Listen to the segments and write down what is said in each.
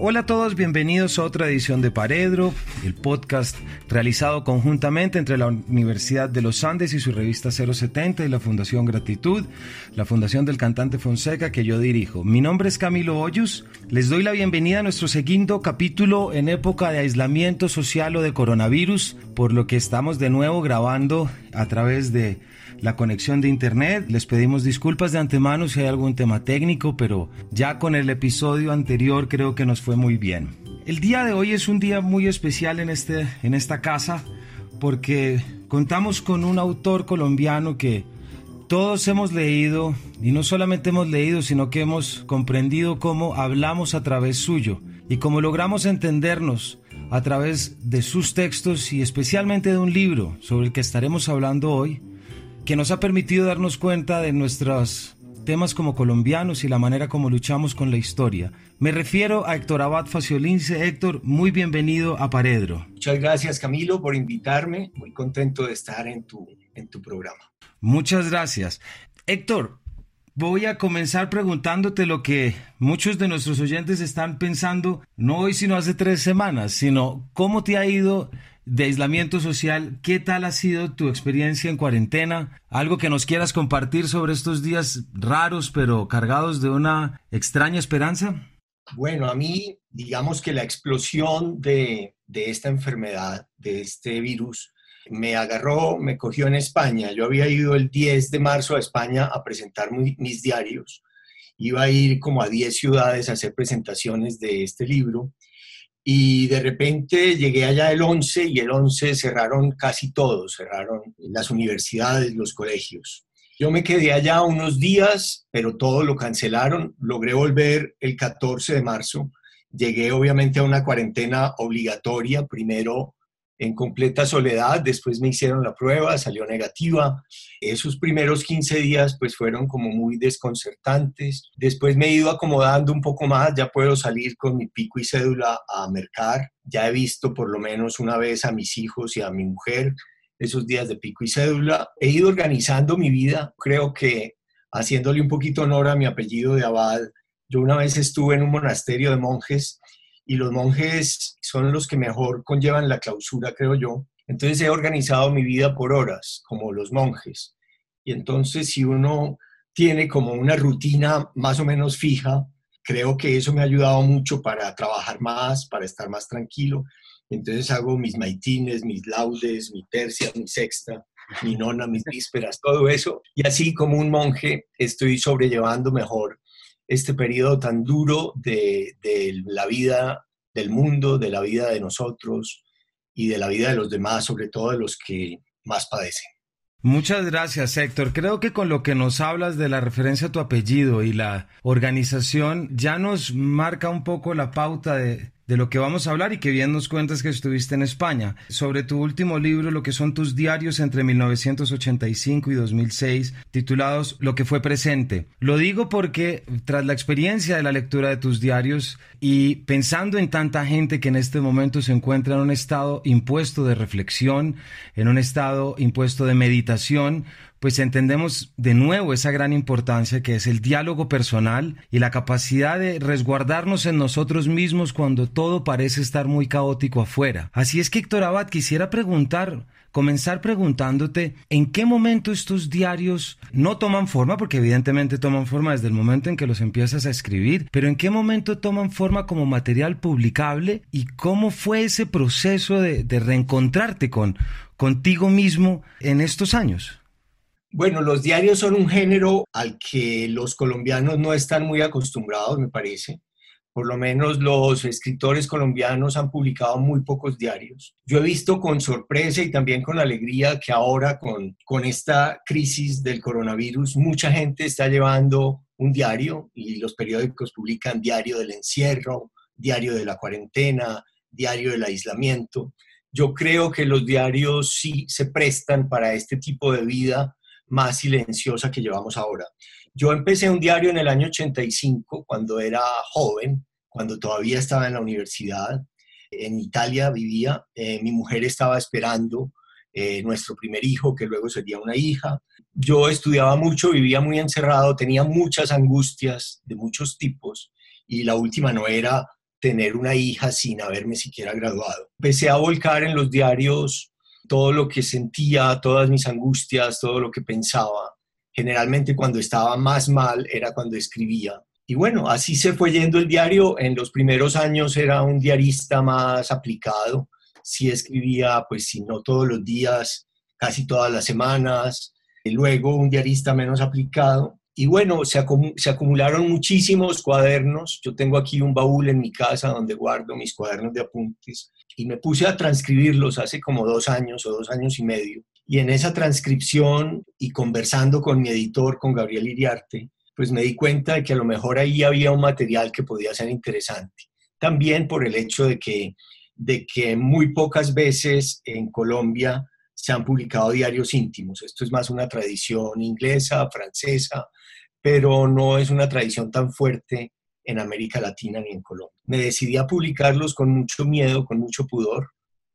Hola a todos, bienvenidos a otra edición de Paredro, el podcast realizado conjuntamente entre la Universidad de los Andes y su revista 070 y la Fundación Gratitud, la Fundación del Cantante Fonseca que yo dirijo. Mi nombre es Camilo Hoyos, les doy la bienvenida a nuestro segundo capítulo en época de aislamiento social o de coronavirus, por lo que estamos de nuevo grabando a través de la conexión de internet. Les pedimos disculpas de antemano si hay algún tema técnico, pero ya con el episodio anterior creo que nos fue muy bien. El día de hoy es un día muy especial en, este, en esta casa porque contamos con un autor colombiano que todos hemos leído y no solamente hemos leído, sino que hemos comprendido cómo hablamos a través suyo y cómo logramos entendernos a través de sus textos y especialmente de un libro sobre el que estaremos hablando hoy, que nos ha permitido darnos cuenta de nuestros temas como colombianos y la manera como luchamos con la historia. Me refiero a Héctor Abad Faciolince. Héctor, muy bienvenido a Paredro. Muchas gracias Camilo por invitarme. Muy contento de estar en tu, en tu programa. Muchas gracias. Héctor, voy a comenzar preguntándote lo que muchos de nuestros oyentes están pensando, no hoy sino hace tres semanas, sino cómo te ha ido de aislamiento social. ¿Qué tal ha sido tu experiencia en cuarentena? ¿Algo que nos quieras compartir sobre estos días raros pero cargados de una extraña esperanza? Bueno, a mí, digamos que la explosión de, esta enfermedad, de este virus, me agarró, me cogió en España. Yo había ido el 10 de marzo a España a presentar mis diarios. Iba a ir como a 10 ciudades a hacer presentaciones de este libro y de repente llegué allá el 11 y el 11 cerraron casi todo, cerraron las universidades, los colegios. Yo me quedé allá unos días, pero todo lo cancelaron. Logré volver el 14 de marzo. Llegué obviamente a una cuarentena obligatoria, primero en completa soledad, después me hicieron la prueba, salió negativa. Esos primeros 15 días pues fueron como muy desconcertantes. Después me he ido acomodando un poco más, ya puedo salir con mi pico y cédula a mercar. Ya he visto por lo menos una vez a mis hijos y a mi mujer esos días de pico y cédula. He ido organizando mi vida, creo que haciéndole un poquito honor a mi apellido de abad. Yo una vez estuve en un monasterio de monjes y los monjes son los que mejor conllevan la clausura, creo yo. Entonces he organizado mi vida por horas, como los monjes. Y entonces si uno tiene como una rutina más o menos fija, creo que eso me ha ayudado mucho para trabajar más, para estar más tranquilo. Entonces hago mis maitines, mis laudes, mi tercia, mi sexta, mi nona, mis vísperas, todo eso. Y así como un monje estoy sobrellevando mejor este periodo tan duro de, la vida del mundo, de la vida de nosotros y de la vida de los demás, sobre todo de los que más padecen. Muchas gracias, Héctor. Creo que con lo que nos hablas de la referencia a tu apellido y la organización ya nos marca un poco la pauta de, de lo que vamos a hablar y que bien nos cuentas que estuviste en España. Sobre tu último libro, lo que son tus diarios entre 1985 y 2006, titulados Lo que fue presente. Lo digo porque tras la experiencia de la lectura de tus diarios y pensando en tanta gente que en este momento se encuentra en un estado impuesto de reflexión, en un estado impuesto de meditación, pues entendemos de nuevo esa gran importancia que es el diálogo personal y la capacidad de resguardarnos en nosotros mismos cuando todo parece estar muy caótico afuera. Así es que Héctor Abad quisiera preguntar, comenzar preguntándote en qué momento estos diarios no toman forma, porque evidentemente toman forma desde el momento en que los empiezas a escribir, pero en qué momento toman forma como material publicable y cómo fue ese proceso de, de reencontrarte con contigo mismo en estos años. Bueno, los diarios son un género al que los colombianos no están muy acostumbrados, me parece. Por lo menos los escritores colombianos han publicado muy pocos diarios. Yo he visto con sorpresa y también con alegría que ahora con, con esta crisis del coronavirus mucha gente está llevando un diario y los periódicos publican diario del encierro, diario de la cuarentena, diario del aislamiento. Yo creo que los diarios sí se prestan para este tipo de vida más silenciosa que llevamos ahora. Yo empecé un diario en el año 85, cuando era joven, cuando todavía estaba en la universidad. En Italia vivía, eh, mi mujer estaba esperando eh, nuestro primer hijo, que luego sería una hija. Yo estudiaba mucho, vivía muy encerrado, tenía muchas angustias de muchos tipos y la última no era tener una hija sin haberme siquiera graduado. Empecé a volcar en los diarios todo lo que sentía, todas mis angustias, todo lo que pensaba. Generalmente cuando estaba más mal era cuando escribía. Y bueno, así se fue yendo el diario. En los primeros años era un diarista más aplicado. Sí escribía, pues si no todos los días, casi todas las semanas. Y luego un diarista menos aplicado. Y bueno, se, acumularon muchísimos cuadernos. Yo tengo aquí un baúl en mi casa donde guardo mis cuadernos de apuntes y me puse a transcribirlos hace como dos años o dos años y medio. Y en esa transcripción y conversando con mi editor, con Gabriel Iriarte, pues me di cuenta de que a lo mejor ahí había un material que podía ser interesante. También por el hecho de que, de que muy pocas veces en Colombia se han publicado diarios íntimos. Esto es más una tradición inglesa, francesa, pero no es una tradición tan fuerte en América Latina ni en Colombia. Me decidí a publicarlos con mucho miedo, con mucho pudor,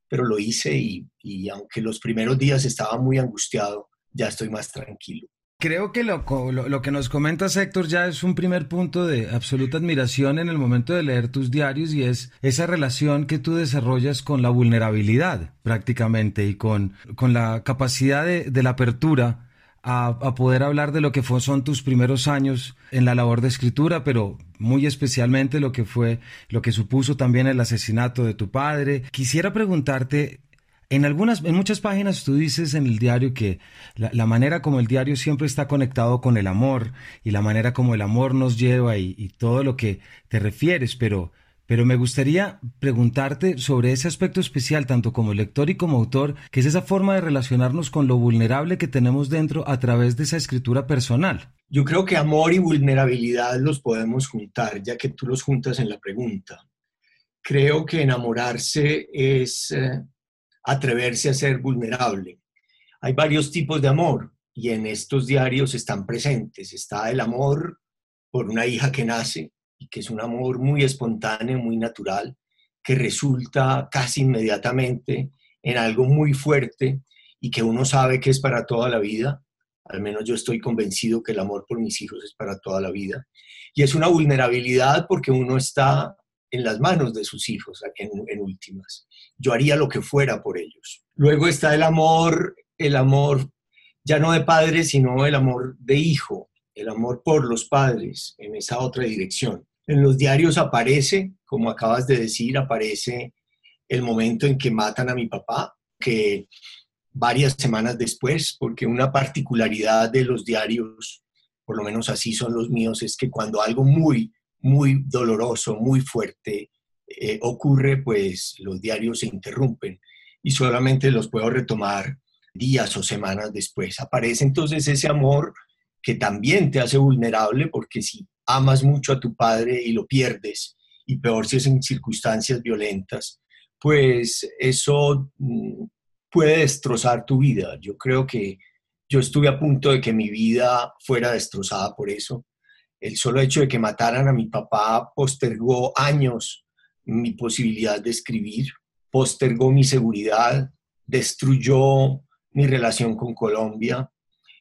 pero lo hice y, y aunque los primeros días estaba muy angustiado, ya estoy más tranquilo. Creo que lo, lo, que nos comentas, Héctor, ya es un primer punto de absoluta admiración en el momento de leer tus diarios y es esa relación que tú desarrollas con la vulnerabilidad prácticamente y con, con la capacidad de, de la apertura a, a, poder hablar de lo que fue, son tus primeros años en la labor de escritura, pero muy especialmente lo que fue, lo que supuso también el asesinato de tu padre. Quisiera preguntarte en algunas, en muchas páginas tú dices en el diario que la, manera como el diario siempre está conectado con el amor y la manera como el amor nos lleva y, todo lo que te refieres, pero, pero me gustaría preguntarte sobre ese aspecto especial, tanto como lector y como autor, que es esa forma de relacionarnos con lo vulnerable que tenemos dentro a través de esa escritura personal. Yo creo que amor y vulnerabilidad los podemos juntar, ya que tú los juntas en la pregunta. Creo que enamorarse es eh, atreverse a ser vulnerable. Hay varios tipos de amor y en estos diarios están presentes. Está el amor por una hija que nace y que es un amor muy espontáneo, muy natural, que resulta casi inmediatamente en algo muy fuerte y que uno sabe que es para toda la vida. Al menos yo estoy convencido que el amor por mis hijos es para toda la vida. Y es una vulnerabilidad porque uno está en las manos de sus hijos, en, últimas. Yo haría lo que fuera por ellos. Luego está el amor, el amor ya no de padre, sino el amor de hijo, el amor por los padres, en esa otra dirección. En los diarios aparece, como acabas de decir, aparece el momento en que matan a mi papá, que varias semanas después, porque una particularidad de los diarios, por lo menos así son los míos, es que cuando algo muy muy doloroso, muy fuerte eh, ocurre, pues los diarios se interrumpen y solamente los puedo retomar días o semanas después. Aparece entonces ese amor que también te hace vulnerable porque si amas mucho a tu padre y lo pierdes, y peor si es en circunstancias violentas, pues eso mm, puede destrozar tu vida. Yo creo que yo estuve a punto de que mi vida fuera destrozada por eso el solo hecho de que mataran a mi papá postergó años mi posibilidad de escribir, postergó mi seguridad, destruyó mi relación con Colombia,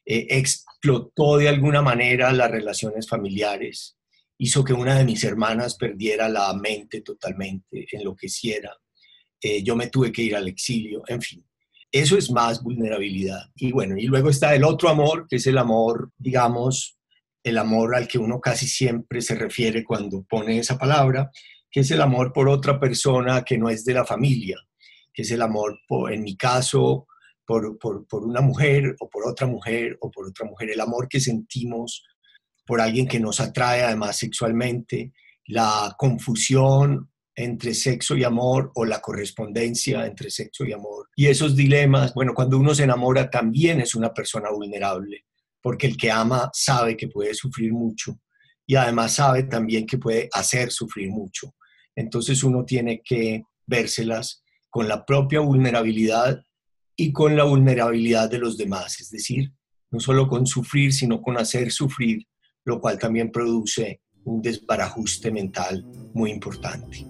eh, explotó de alguna manera las relaciones familiares, hizo que una de mis hermanas perdiera la mente totalmente, enloqueciera. Eh, yo me tuve que ir al exilio, en fin. Eso es más vulnerabilidad. Y bueno, y luego está el otro amor, que es el amor, digamos, el amor al que uno casi siempre se refiere cuando pone esa palabra, que es el amor por otra persona que no es de la familia, que es el amor, por, en mi caso, por, por, una mujer o por otra mujer o por otra mujer, el amor que sentimos por alguien que nos atrae además sexualmente, la confusión entre sexo y amor o la correspondencia entre sexo y amor. Y esos dilemas, bueno, cuando uno se enamora también es una persona vulnerable porque el que ama sabe que puede sufrir mucho y además sabe también que puede hacer sufrir mucho. Entonces uno tiene que vérselas con la propia vulnerabilidad y con la vulnerabilidad de los demás, es decir, no solo con sufrir, sino con hacer sufrir, lo cual también produce un desbarajuste mental muy importante.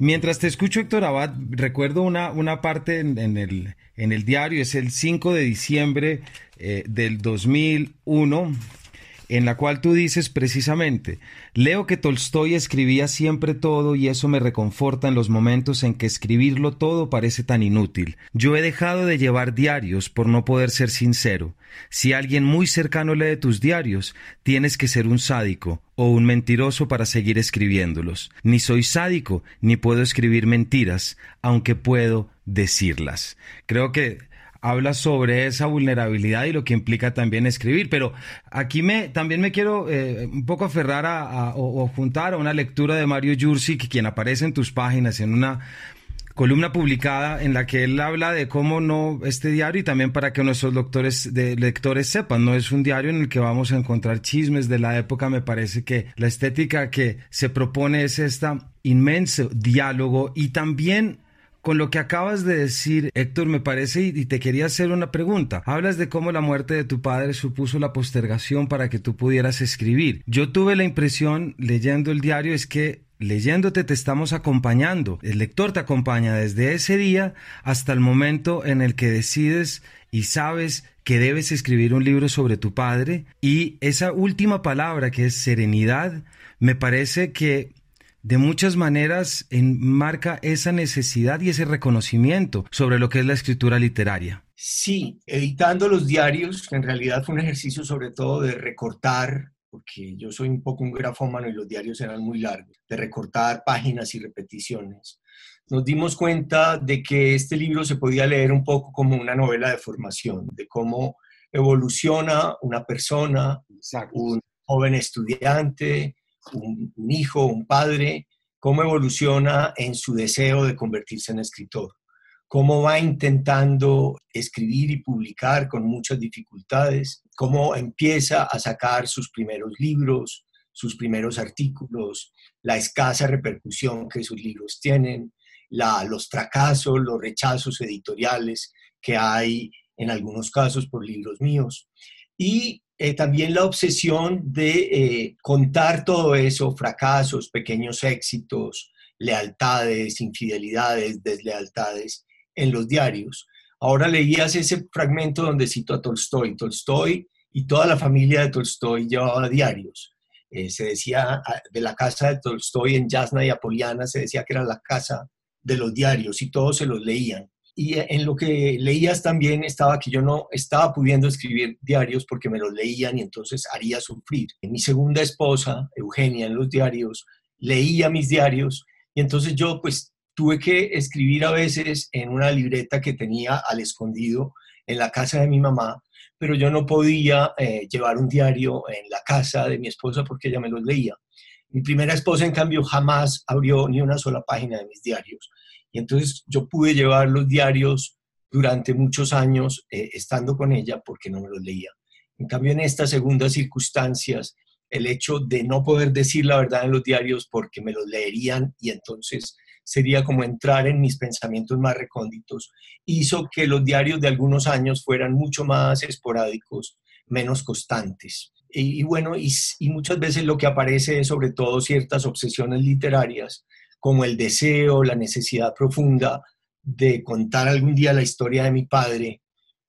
Mientras te escucho, Héctor Abad, recuerdo una, una parte en, el, en el diario, es el 5 de diciembre eh, del 2001 en la cual tú dices precisamente, leo que Tolstoy escribía siempre todo y eso me reconforta en los momentos en que escribirlo todo parece tan inútil. Yo he dejado de llevar diarios por no poder ser sincero. Si alguien muy cercano lee tus diarios, tienes que ser un sádico o un mentiroso para seguir escribiéndolos. Ni soy sádico, ni puedo escribir mentiras, aunque puedo decirlas. Creo que habla sobre esa vulnerabilidad y lo que implica también escribir. Pero aquí me, también me quiero eh, un poco aferrar a, o, juntar a una lectura de Mario Jursic, quien aparece en tus páginas en una columna publicada en la que él habla de cómo no este diario y también para que nuestros lectores, de, lectores sepan, no es un diario en el que vamos a encontrar chismes de la época, me parece que la estética que se propone es esta inmenso diálogo y también con lo que acabas de decir, Héctor, me parece, y te quería hacer una pregunta. Hablas de cómo la muerte de tu padre supuso la postergación para que tú pudieras escribir. Yo tuve la impresión, leyendo el diario, es que leyéndote te estamos acompañando. El lector te acompaña desde ese día hasta el momento en el que decides y sabes que debes escribir un libro sobre tu padre. Y esa última palabra que es serenidad, me parece que de muchas maneras enmarca esa necesidad y ese reconocimiento sobre lo que es la escritura literaria. Sí, editando los diarios, que en realidad fue un ejercicio sobre todo de recortar, porque yo soy un poco un grafómano y los diarios eran muy largos, de recortar páginas y repeticiones. Nos dimos cuenta de que este libro se podía leer un poco como una novela de formación, de cómo evoluciona una persona, un joven estudiante, un, hijo, un padre, cómo evoluciona en su deseo de convertirse en escritor, cómo va intentando escribir y publicar con muchas dificultades, cómo empieza a sacar sus primeros libros, sus primeros artículos, la escasa repercusión que sus libros tienen, los fracasos, los rechazos editoriales que hay en algunos casos por libros míos. Y eh, también la obsesión de eh, contar todo eso, fracasos, pequeños éxitos, lealtades, infidelidades, deslealtades en los diarios. Ahora leías ese fragmento donde cito a Tolstoy. Tolstoy y toda la familia de Tolstoy llevaba diarios. Eh, se decía ah, de la casa de Tolstoy en Yasna y Apoliana, se decía que era la casa de los diarios y todos se los leían y en lo que leías también estaba que yo no estaba pudiendo escribir diarios porque me los leían y entonces haría sufrir. Mi segunda esposa, Eugenia, en los diarios, leía mis diarios y entonces yo pues tuve que escribir a veces en una libreta que tenía al escondido en la casa de mi mamá, pero yo no podía eh, llevar un diario en la casa de mi esposa porque ella me los leía. Mi primera esposa, en cambio, jamás abrió ni una sola página de mis diarios. Y entonces yo pude llevar los diarios durante muchos años eh, estando con ella porque no me los leía. En cambio, en estas segundas circunstancias, el hecho de no poder decir la verdad en los diarios porque me los leerían y entonces sería como entrar en mis pensamientos más recónditos, hizo que los diarios de algunos años fueran mucho más esporádicos, menos constantes. Y, bueno, y, y, muchas veces lo que aparece es sobre todo ciertas obsesiones literarias como el deseo, la necesidad profunda de contar algún día la historia de mi padre,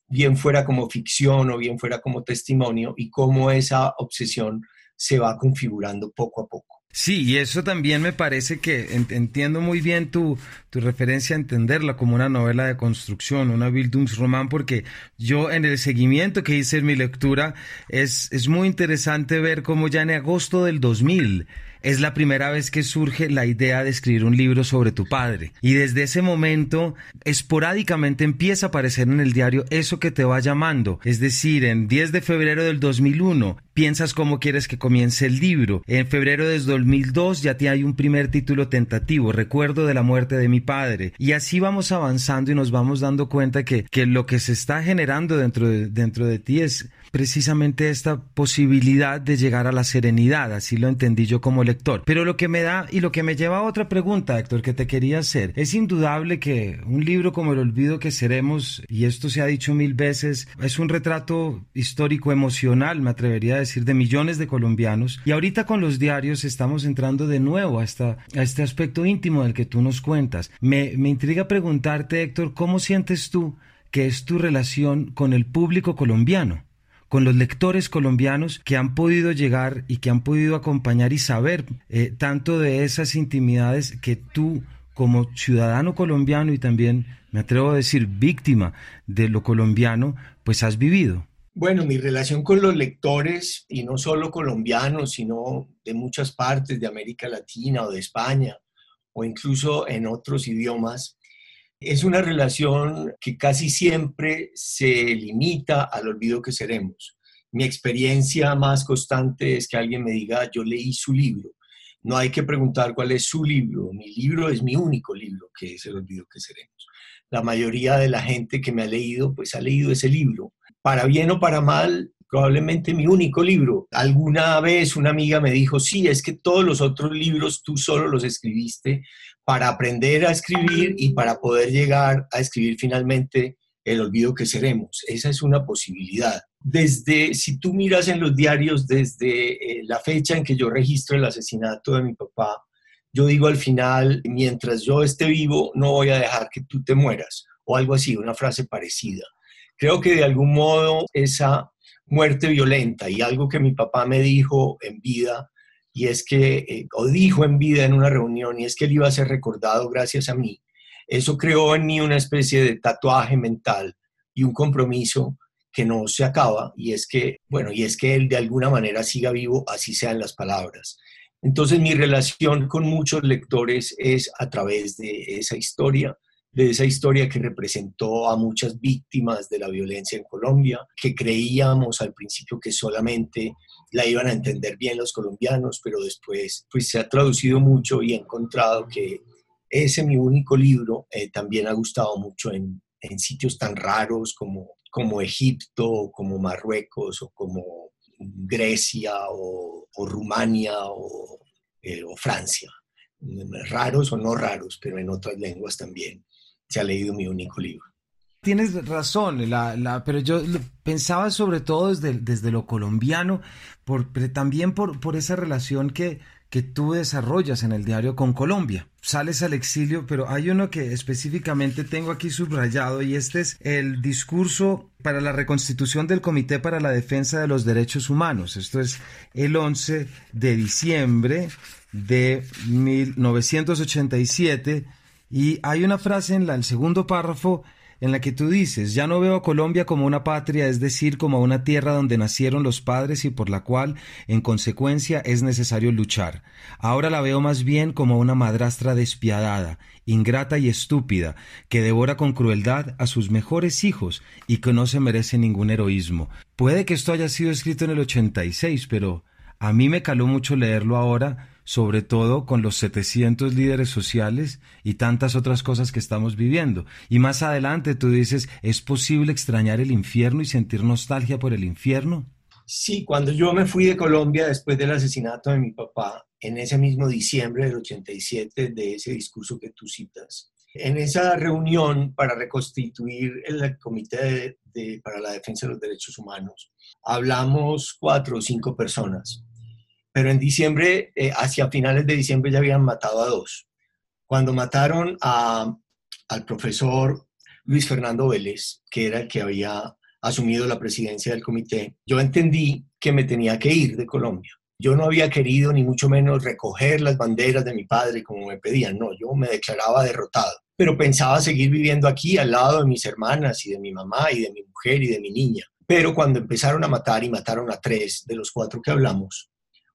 bien fuera como ficción o bien fuera como testimonio, y cómo esa obsesión se va configurando poco a poco. Sí, y eso también me parece que entiendo muy bien tu, tu referencia a entenderla como una novela de construcción, una Bildungsroman, porque yo en el seguimiento que hice en mi lectura es, es muy interesante ver cómo ya en agosto del 2000 es la primera vez que surge la idea de escribir un libro sobre tu padre. Y desde ese momento, esporádicamente empieza a aparecer en el diario eso que te va llamando. Es decir, en 10 de febrero del 2001, piensas cómo quieres que comience el libro. En febrero del 2002 ya te hay un primer título tentativo, Recuerdo de la muerte de mi padre. Y así vamos avanzando y nos vamos dando cuenta que, que lo que se está generando dentro de, dentro de ti es precisamente esta posibilidad de llegar a la serenidad. Así lo entendí yo como Pero lo que me da y lo que me lleva a otra pregunta, Héctor, que te quería hacer, es indudable que un libro como El olvido que seremos, y esto se ha dicho mil veces, es un retrato histórico emocional, me atrevería a decir, de millones de colombianos. Y ahorita con los diarios estamos entrando de nuevo a, a este aspecto íntimo del que tú nos cuentas. Me, me intriga preguntarte, Héctor, ¿cómo sientes tú que es tu relación con el público colombiano? Con los lectores colombianos que han podido llegar y que han podido acompañar y saber eh, tanto de esas intimidades que tú como ciudadano colombiano y también, me atrevo a decir, víctima de lo colombiano, pues has vivido. Bueno, mi relación con los lectores, y no solo colombianos, sino de muchas partes de América Latina o de España, o incluso en otros idiomas, es una relación que casi siempre se limita al olvido que seremos. Mi experiencia más constante es que alguien me diga, yo leí su libro. No hay que preguntar cuál es su libro. Mi libro es mi único libro, que es el olvido que seremos. La mayoría de la gente que me ha leído, pues ha leído ese libro. Para bien o para mal, probablemente mi único libro. Alguna vez una amiga me dijo, sí, es que todos los otros libros tú solo los escribiste para aprender a escribir y para poder llegar a escribir finalmente el olvido que seremos. Esa es una posibilidad. Desde, si tú miras en los diarios, desde eh, la fecha en que yo registro el asesinato de mi papá, yo digo al final, mientras yo esté vivo, no voy a dejar que tú te mueras, o algo así, una frase parecida. Creo que de algún modo esa muerte violenta y algo que mi papá me dijo en vida, y es que, eh, o dijo en vida en una reunión, y es que él iba a ser recordado gracias a mí. Eso creó en mí una especie de tatuaje mental y un compromiso que no se acaba, y es que, bueno, y es que él de alguna manera siga vivo, así sean las palabras. Entonces mi relación con muchos lectores es a través de esa historia, de esa historia que representó a muchas víctimas de la violencia en Colombia, que creíamos al principio que solamente la iban a entender bien los colombianos, pero después pues se ha traducido mucho y he encontrado que ese mi único libro eh, también ha gustado mucho en, en sitios tan raros como, como Egipto, como Marruecos o como Grecia o, o Rumania o, eh, o Francia raros o no raros, pero en otras lenguas también se ha leído mi único libro. Tienes razón, la, pero yo pensaba sobre todo desde, desde lo colombiano, por, pero también por, por esa relación que, que tú desarrollas en el diario con Colombia. Sales al exilio, pero hay uno que específicamente tengo aquí subrayado y este es el discurso para la reconstitución del Comité para la Defensa de los Derechos Humanos. Esto es el 11 de diciembre de 1987 y hay una frase en el segundo párrafo en la que tú dices, ya no veo a Colombia como una patria, es decir, como una tierra donde nacieron los padres y por la cual, en consecuencia, es necesario luchar. Ahora la veo más bien como una madrastra despiadada, ingrata y estúpida, que devora con crueldad a sus mejores hijos y que no se merece ningún heroísmo. Puede que esto haya sido escrito en el 86, pero a mí me caló mucho leerlo ahora sobre todo con los 700 líderes sociales y tantas otras cosas que estamos viviendo. Y más adelante tú dices, ¿es posible extrañar el infierno y sentir nostalgia por el infierno? Sí, cuando yo me fui de Colombia después del asesinato de mi papá, en ese mismo diciembre del 87, de ese discurso que tú citas, en esa reunión para reconstituir el Comité para la Defensa de los Derechos Humanos, hablamos cuatro o cinco personas pero en diciembre, eh, hacia finales de diciembre ya habían matado a dos. Cuando mataron a, al profesor Luis Fernando Vélez, que era el que había asumido la presidencia del comité, yo entendí que me tenía que ir de Colombia. Yo no había querido ni mucho menos recoger las banderas de mi padre como me pedían, no, yo me declaraba derrotado, pero pensaba seguir viviendo aquí al lado de mis hermanas y de mi mamá y de mi mujer y de mi niña. Pero cuando empezaron a matar y mataron a tres de los cuatro que hablamos,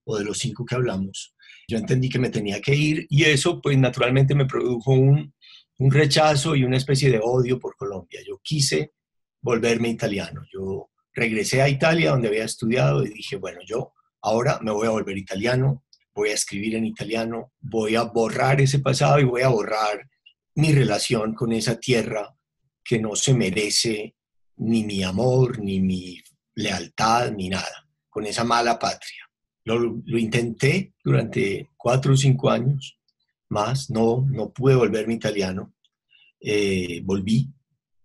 o de los cinco que hablamos, yo entendí que me tenía que ir y eso pues naturalmente me produjo un, un rechazo y una especie de odio por Colombia. Yo quise volverme italiano. Yo regresé a Italia donde había estudiado y dije, bueno, yo ahora me voy a volver italiano, voy a escribir en italiano, voy a borrar ese pasado y voy a borrar mi relación con esa tierra que no se merece ni mi amor, ni mi lealtad, ni nada, con esa mala patria. Lo, intenté durante cuatro o cinco años más, no, no pude volverme italiano. Eh, volví,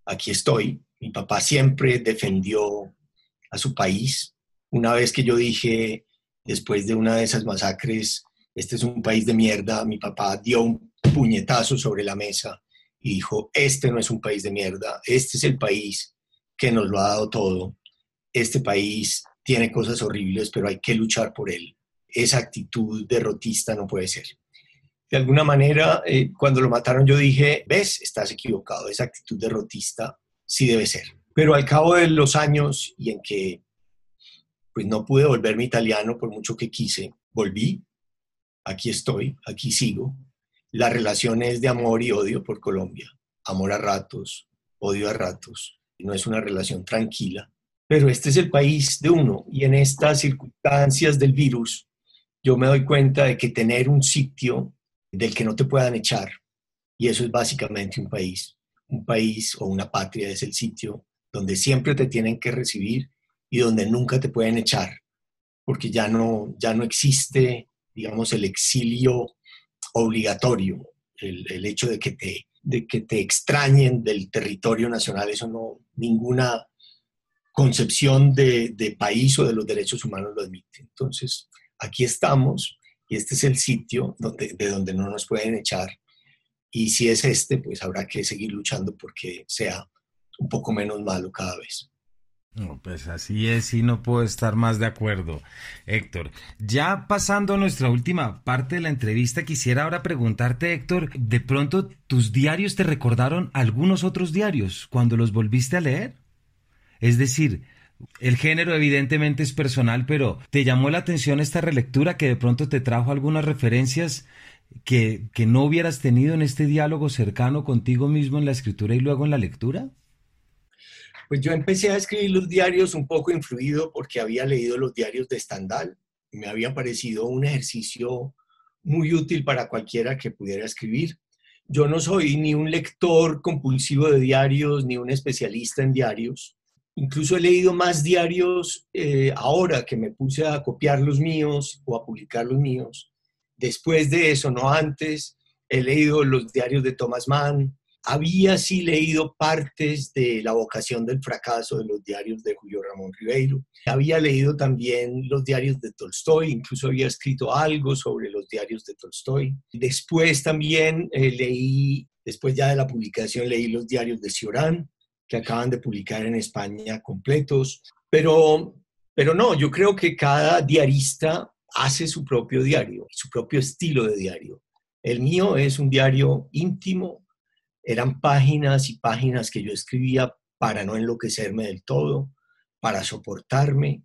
aquí estoy. Mi papá siempre defendió a su país. Una vez que yo dije, después de una de esas masacres, este es un país de mierda, mi papá dio un puñetazo sobre la mesa y dijo, este no es un país de mierda, este es el país que nos lo ha dado todo. Este país tiene cosas horribles, pero hay que luchar por él. Esa actitud derrotista no puede ser. De alguna manera, eh, cuando lo mataron, yo dije, ves, estás equivocado, esa actitud derrotista sí debe ser. Pero al cabo de los años y en que pues no pude volverme italiano por mucho que quise, volví, aquí estoy, aquí sigo. La relación es de amor y odio por Colombia, amor a ratos, odio a ratos. No es una relación tranquila, pero este es el país de uno y en estas circunstancias del virus yo me doy cuenta de que tener un sitio del que no te puedan echar, y eso es básicamente un país, un país o una patria es el sitio donde siempre te tienen que recibir y donde nunca te pueden echar, porque ya no, ya no existe, digamos, el exilio obligatorio, el, el hecho de que, te, de que te extrañen del territorio nacional, eso no, ninguna concepción de, país o de los derechos humanos lo admite. Entonces, aquí estamos y este es el sitio de donde no nos pueden echar. Y si es este, pues habrá que seguir luchando porque sea un poco menos malo cada vez. No, pues así es y no puedo estar más de acuerdo, Héctor. Ya pasando a nuestra última parte de la entrevista, quisiera ahora preguntarte, Héctor, ¿de pronto tus diarios te recordaron algunos otros diarios cuando los volviste a leer? Es decir, el género evidentemente es personal, pero ¿te llamó la atención esta relectura que de pronto te trajo algunas referencias que, que, no hubieras tenido en este diálogo cercano contigo mismo en la escritura y luego en la lectura? Pues yo empecé a escribir los diarios un poco influido porque había leído los diarios de Stendhal. Me había parecido un ejercicio muy útil para cualquiera que pudiera escribir. Yo no soy ni un lector compulsivo de diarios, ni un especialista en diarios. Incluso he leído más diarios eh, ahora que me puse a copiar los míos o a publicar los míos. Después de eso, no antes, he leído los diarios de Thomas Mann. Había sí leído partes de La vocación del fracaso de los diarios de Julio Ramón Ribeiro. Había leído también los diarios de Tolstoy, incluso había escrito algo sobre los diarios de Tolstoy. Después también eh, leí, después ya de la publicación, leí los diarios de Cioran que acaban de publicar en España completos, pero, pero no, yo creo que cada diarista hace su propio diario, su propio estilo de diario. El mío es un diario íntimo, eran páginas y páginas que yo escribía para no enloquecerme del todo, para soportarme,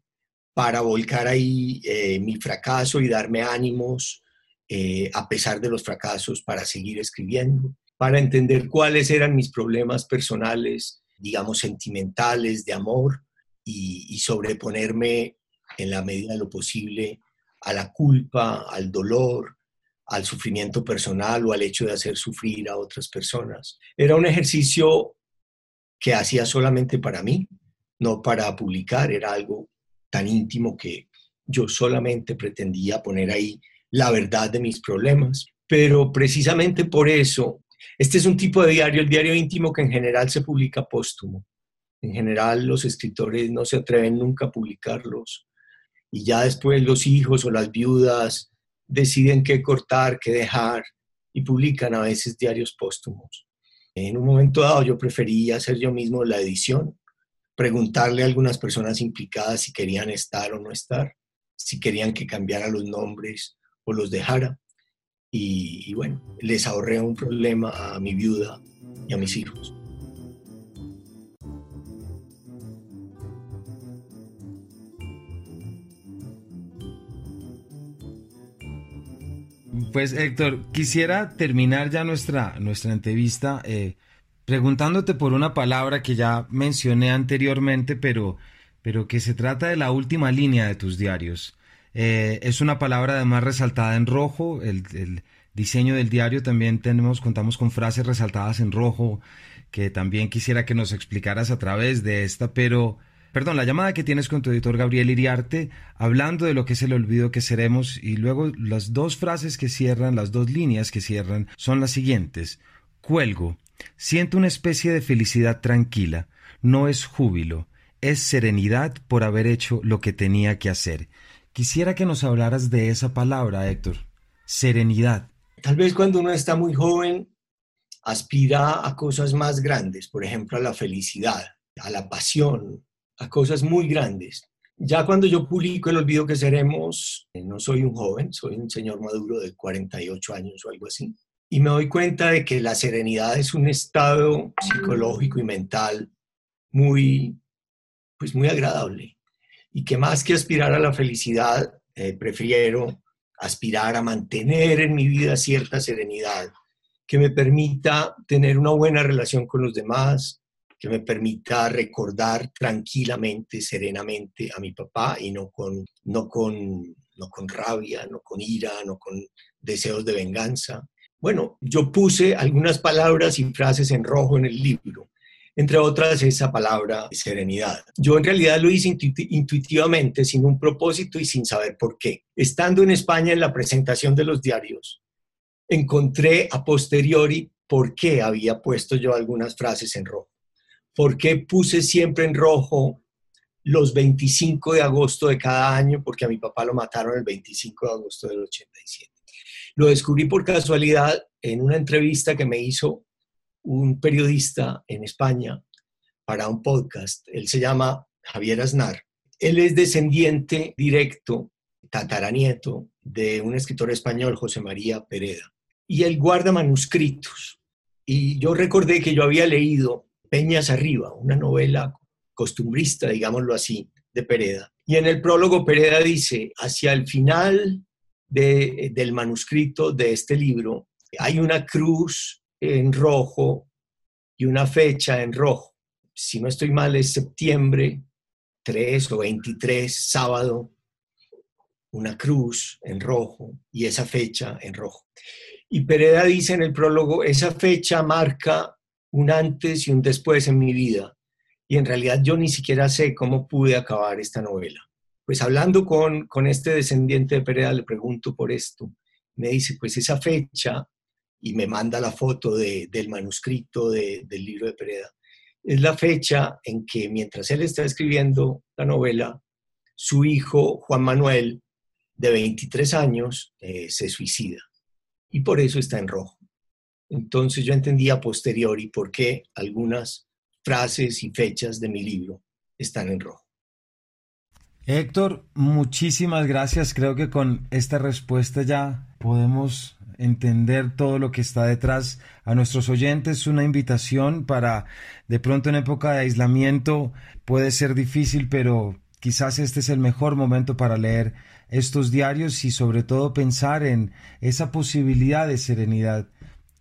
para volcar ahí eh, mi fracaso y darme ánimos eh, a pesar de los fracasos para seguir escribiendo, para entender cuáles eran mis problemas personales digamos, sentimentales, de amor, y, sobreponerme en la medida de lo posible a la culpa, al dolor, al sufrimiento personal o al hecho de hacer sufrir a otras personas. Era un ejercicio que hacía solamente para mí, no para publicar, era algo tan íntimo que yo solamente pretendía poner ahí la verdad de mis problemas. Pero precisamente por eso este es un tipo de diario, el diario íntimo, que en general se publica póstumo. En general los escritores no se atreven nunca a publicarlos. Y ya después los hijos o las viudas deciden qué cortar, qué dejar y publican a veces diarios póstumos. En un momento dado yo prefería hacer yo mismo la edición, preguntarle a algunas personas implicadas si querían estar o no estar, si querían que cambiara los nombres o los dejara y, bueno, les ahorré un problema a mi viuda y a mis hijos. Pues Héctor, quisiera terminar ya nuestra, nuestra entrevista eh, preguntándote por una palabra que ya mencioné anteriormente, pero, pero que se trata de la última línea de tus diarios. Eh, es una palabra además resaltada en rojo. El, diseño del diario también tenemos, contamos con frases resaltadas en rojo que también quisiera que nos explicaras a través de esta, pero, perdón, la llamada que tienes con tu editor Gabriel Iriarte, hablando de lo que es el olvido que seremos, y luego las dos frases que cierran, las dos líneas que cierran, son las siguientes. Cuelgo. Siento una especie de felicidad tranquila. No es júbilo, es serenidad por haber hecho lo que tenía que hacer. Quisiera que nos hablaras de esa palabra, Héctor. Serenidad. Tal vez cuando uno está muy joven aspira a cosas más grandes, por ejemplo, a la felicidad, a la pasión, a cosas muy grandes. Ya cuando yo publico El olvido que seremos, eh, no soy un joven, soy un señor maduro de 48 años o algo así. Y me doy cuenta de que la serenidad es un estado psicológico y mental muy, pues muy agradable. Y que más que aspirar a la felicidad, eh, prefiero aspirar a mantener en mi vida cierta serenidad que me permita tener una buena relación con los demás, que me permita recordar tranquilamente, serenamente a mi papá y no con, no con, no con rabia, no con ira, no con deseos de venganza. Bueno, yo puse algunas palabras y frases en rojo en el libro, entre otras esa palabra serenidad. Yo en realidad lo hice intuitivamente, sin un propósito y sin saber por qué. Estando en España en la presentación de los diarios, encontré a posteriori por qué había puesto yo algunas frases en rojo. ¿Por qué puse siempre en rojo los 25 de agosto de cada año? Porque a mi papá lo mataron el 25 de agosto del 87. Lo descubrí por casualidad en una entrevista que me hizo un periodista en España para un podcast. Él se llama Javier Aznar. Él es descendiente directo, tataranieto, de un escritor español, José María Pereda. Y él guarda manuscritos. Y yo recordé que yo había leído Peñas Arriba, una novela costumbrista, digámoslo así, de Pereda. Y en el prólogo Pereda dice, hacia el final del manuscrito de este libro, hay una cruz en rojo y una fecha en rojo. Si no estoy mal, es septiembre 3 o 23, sábado, una cruz en rojo y esa fecha en rojo. Y Pereda dice en el prólogo, esa fecha marca un antes y un después en mi vida. Y en realidad yo ni siquiera sé cómo pude acabar esta novela. Pues hablando con, con este descendiente de Pereda, le pregunto por esto. Me dice, pues esa fecha, y me manda la foto de, del manuscrito de, del libro de Pereda, es la fecha en que mientras él está escribiendo la novela, su hijo Juan Manuel, de 23 años, eh, se suicida. Y por eso está en rojo. Entonces yo entendí a posteriori por qué algunas frases y fechas de mi libro están en rojo. Héctor, muchísimas gracias. Creo que con esta respuesta ya podemos entender todo lo que está detrás. A nuestros oyentes una invitación para, de pronto en época de aislamiento puede ser difícil, pero quizás este es el mejor momento para leer estos diarios y sobre todo pensar en esa posibilidad de serenidad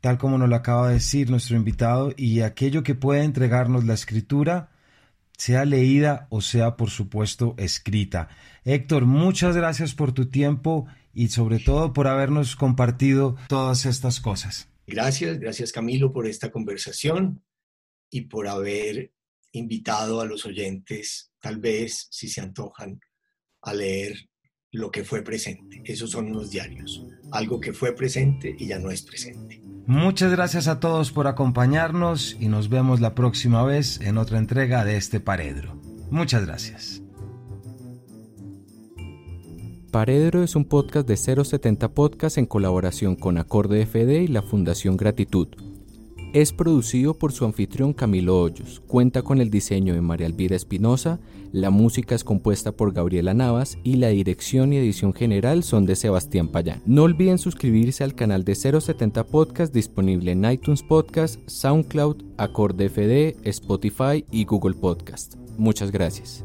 tal como nos lo acaba de decir nuestro invitado, y aquello que puede entregarnos la escritura, sea leída o sea, por supuesto, escrita. Héctor, muchas gracias por tu tiempo y sobre todo por habernos compartido todas estas cosas. Gracias, gracias Camilo por esta conversación y por haber invitado a los oyentes, tal vez, si se antojan, a leer lo que fue presente. Esos son unos diarios, algo que fue presente y ya no es presente. Muchas gracias a todos por acompañarnos y nos vemos la próxima vez en otra entrega de este Paredro. Muchas gracias. Paredro es un podcast de 070 Podcast en colaboración con Acorde FD y la Fundación Gratitud. Es producido por su anfitrión Camilo Hoyos. Cuenta con el diseño de María Elvira Espinosa, la música es compuesta por Gabriela Navas y la dirección y edición general son de Sebastián Payán. No olviden suscribirse al canal de 070 Podcast disponible en iTunes Podcast, SoundCloud, Acorde FD, Spotify y Google Podcast. Muchas gracias.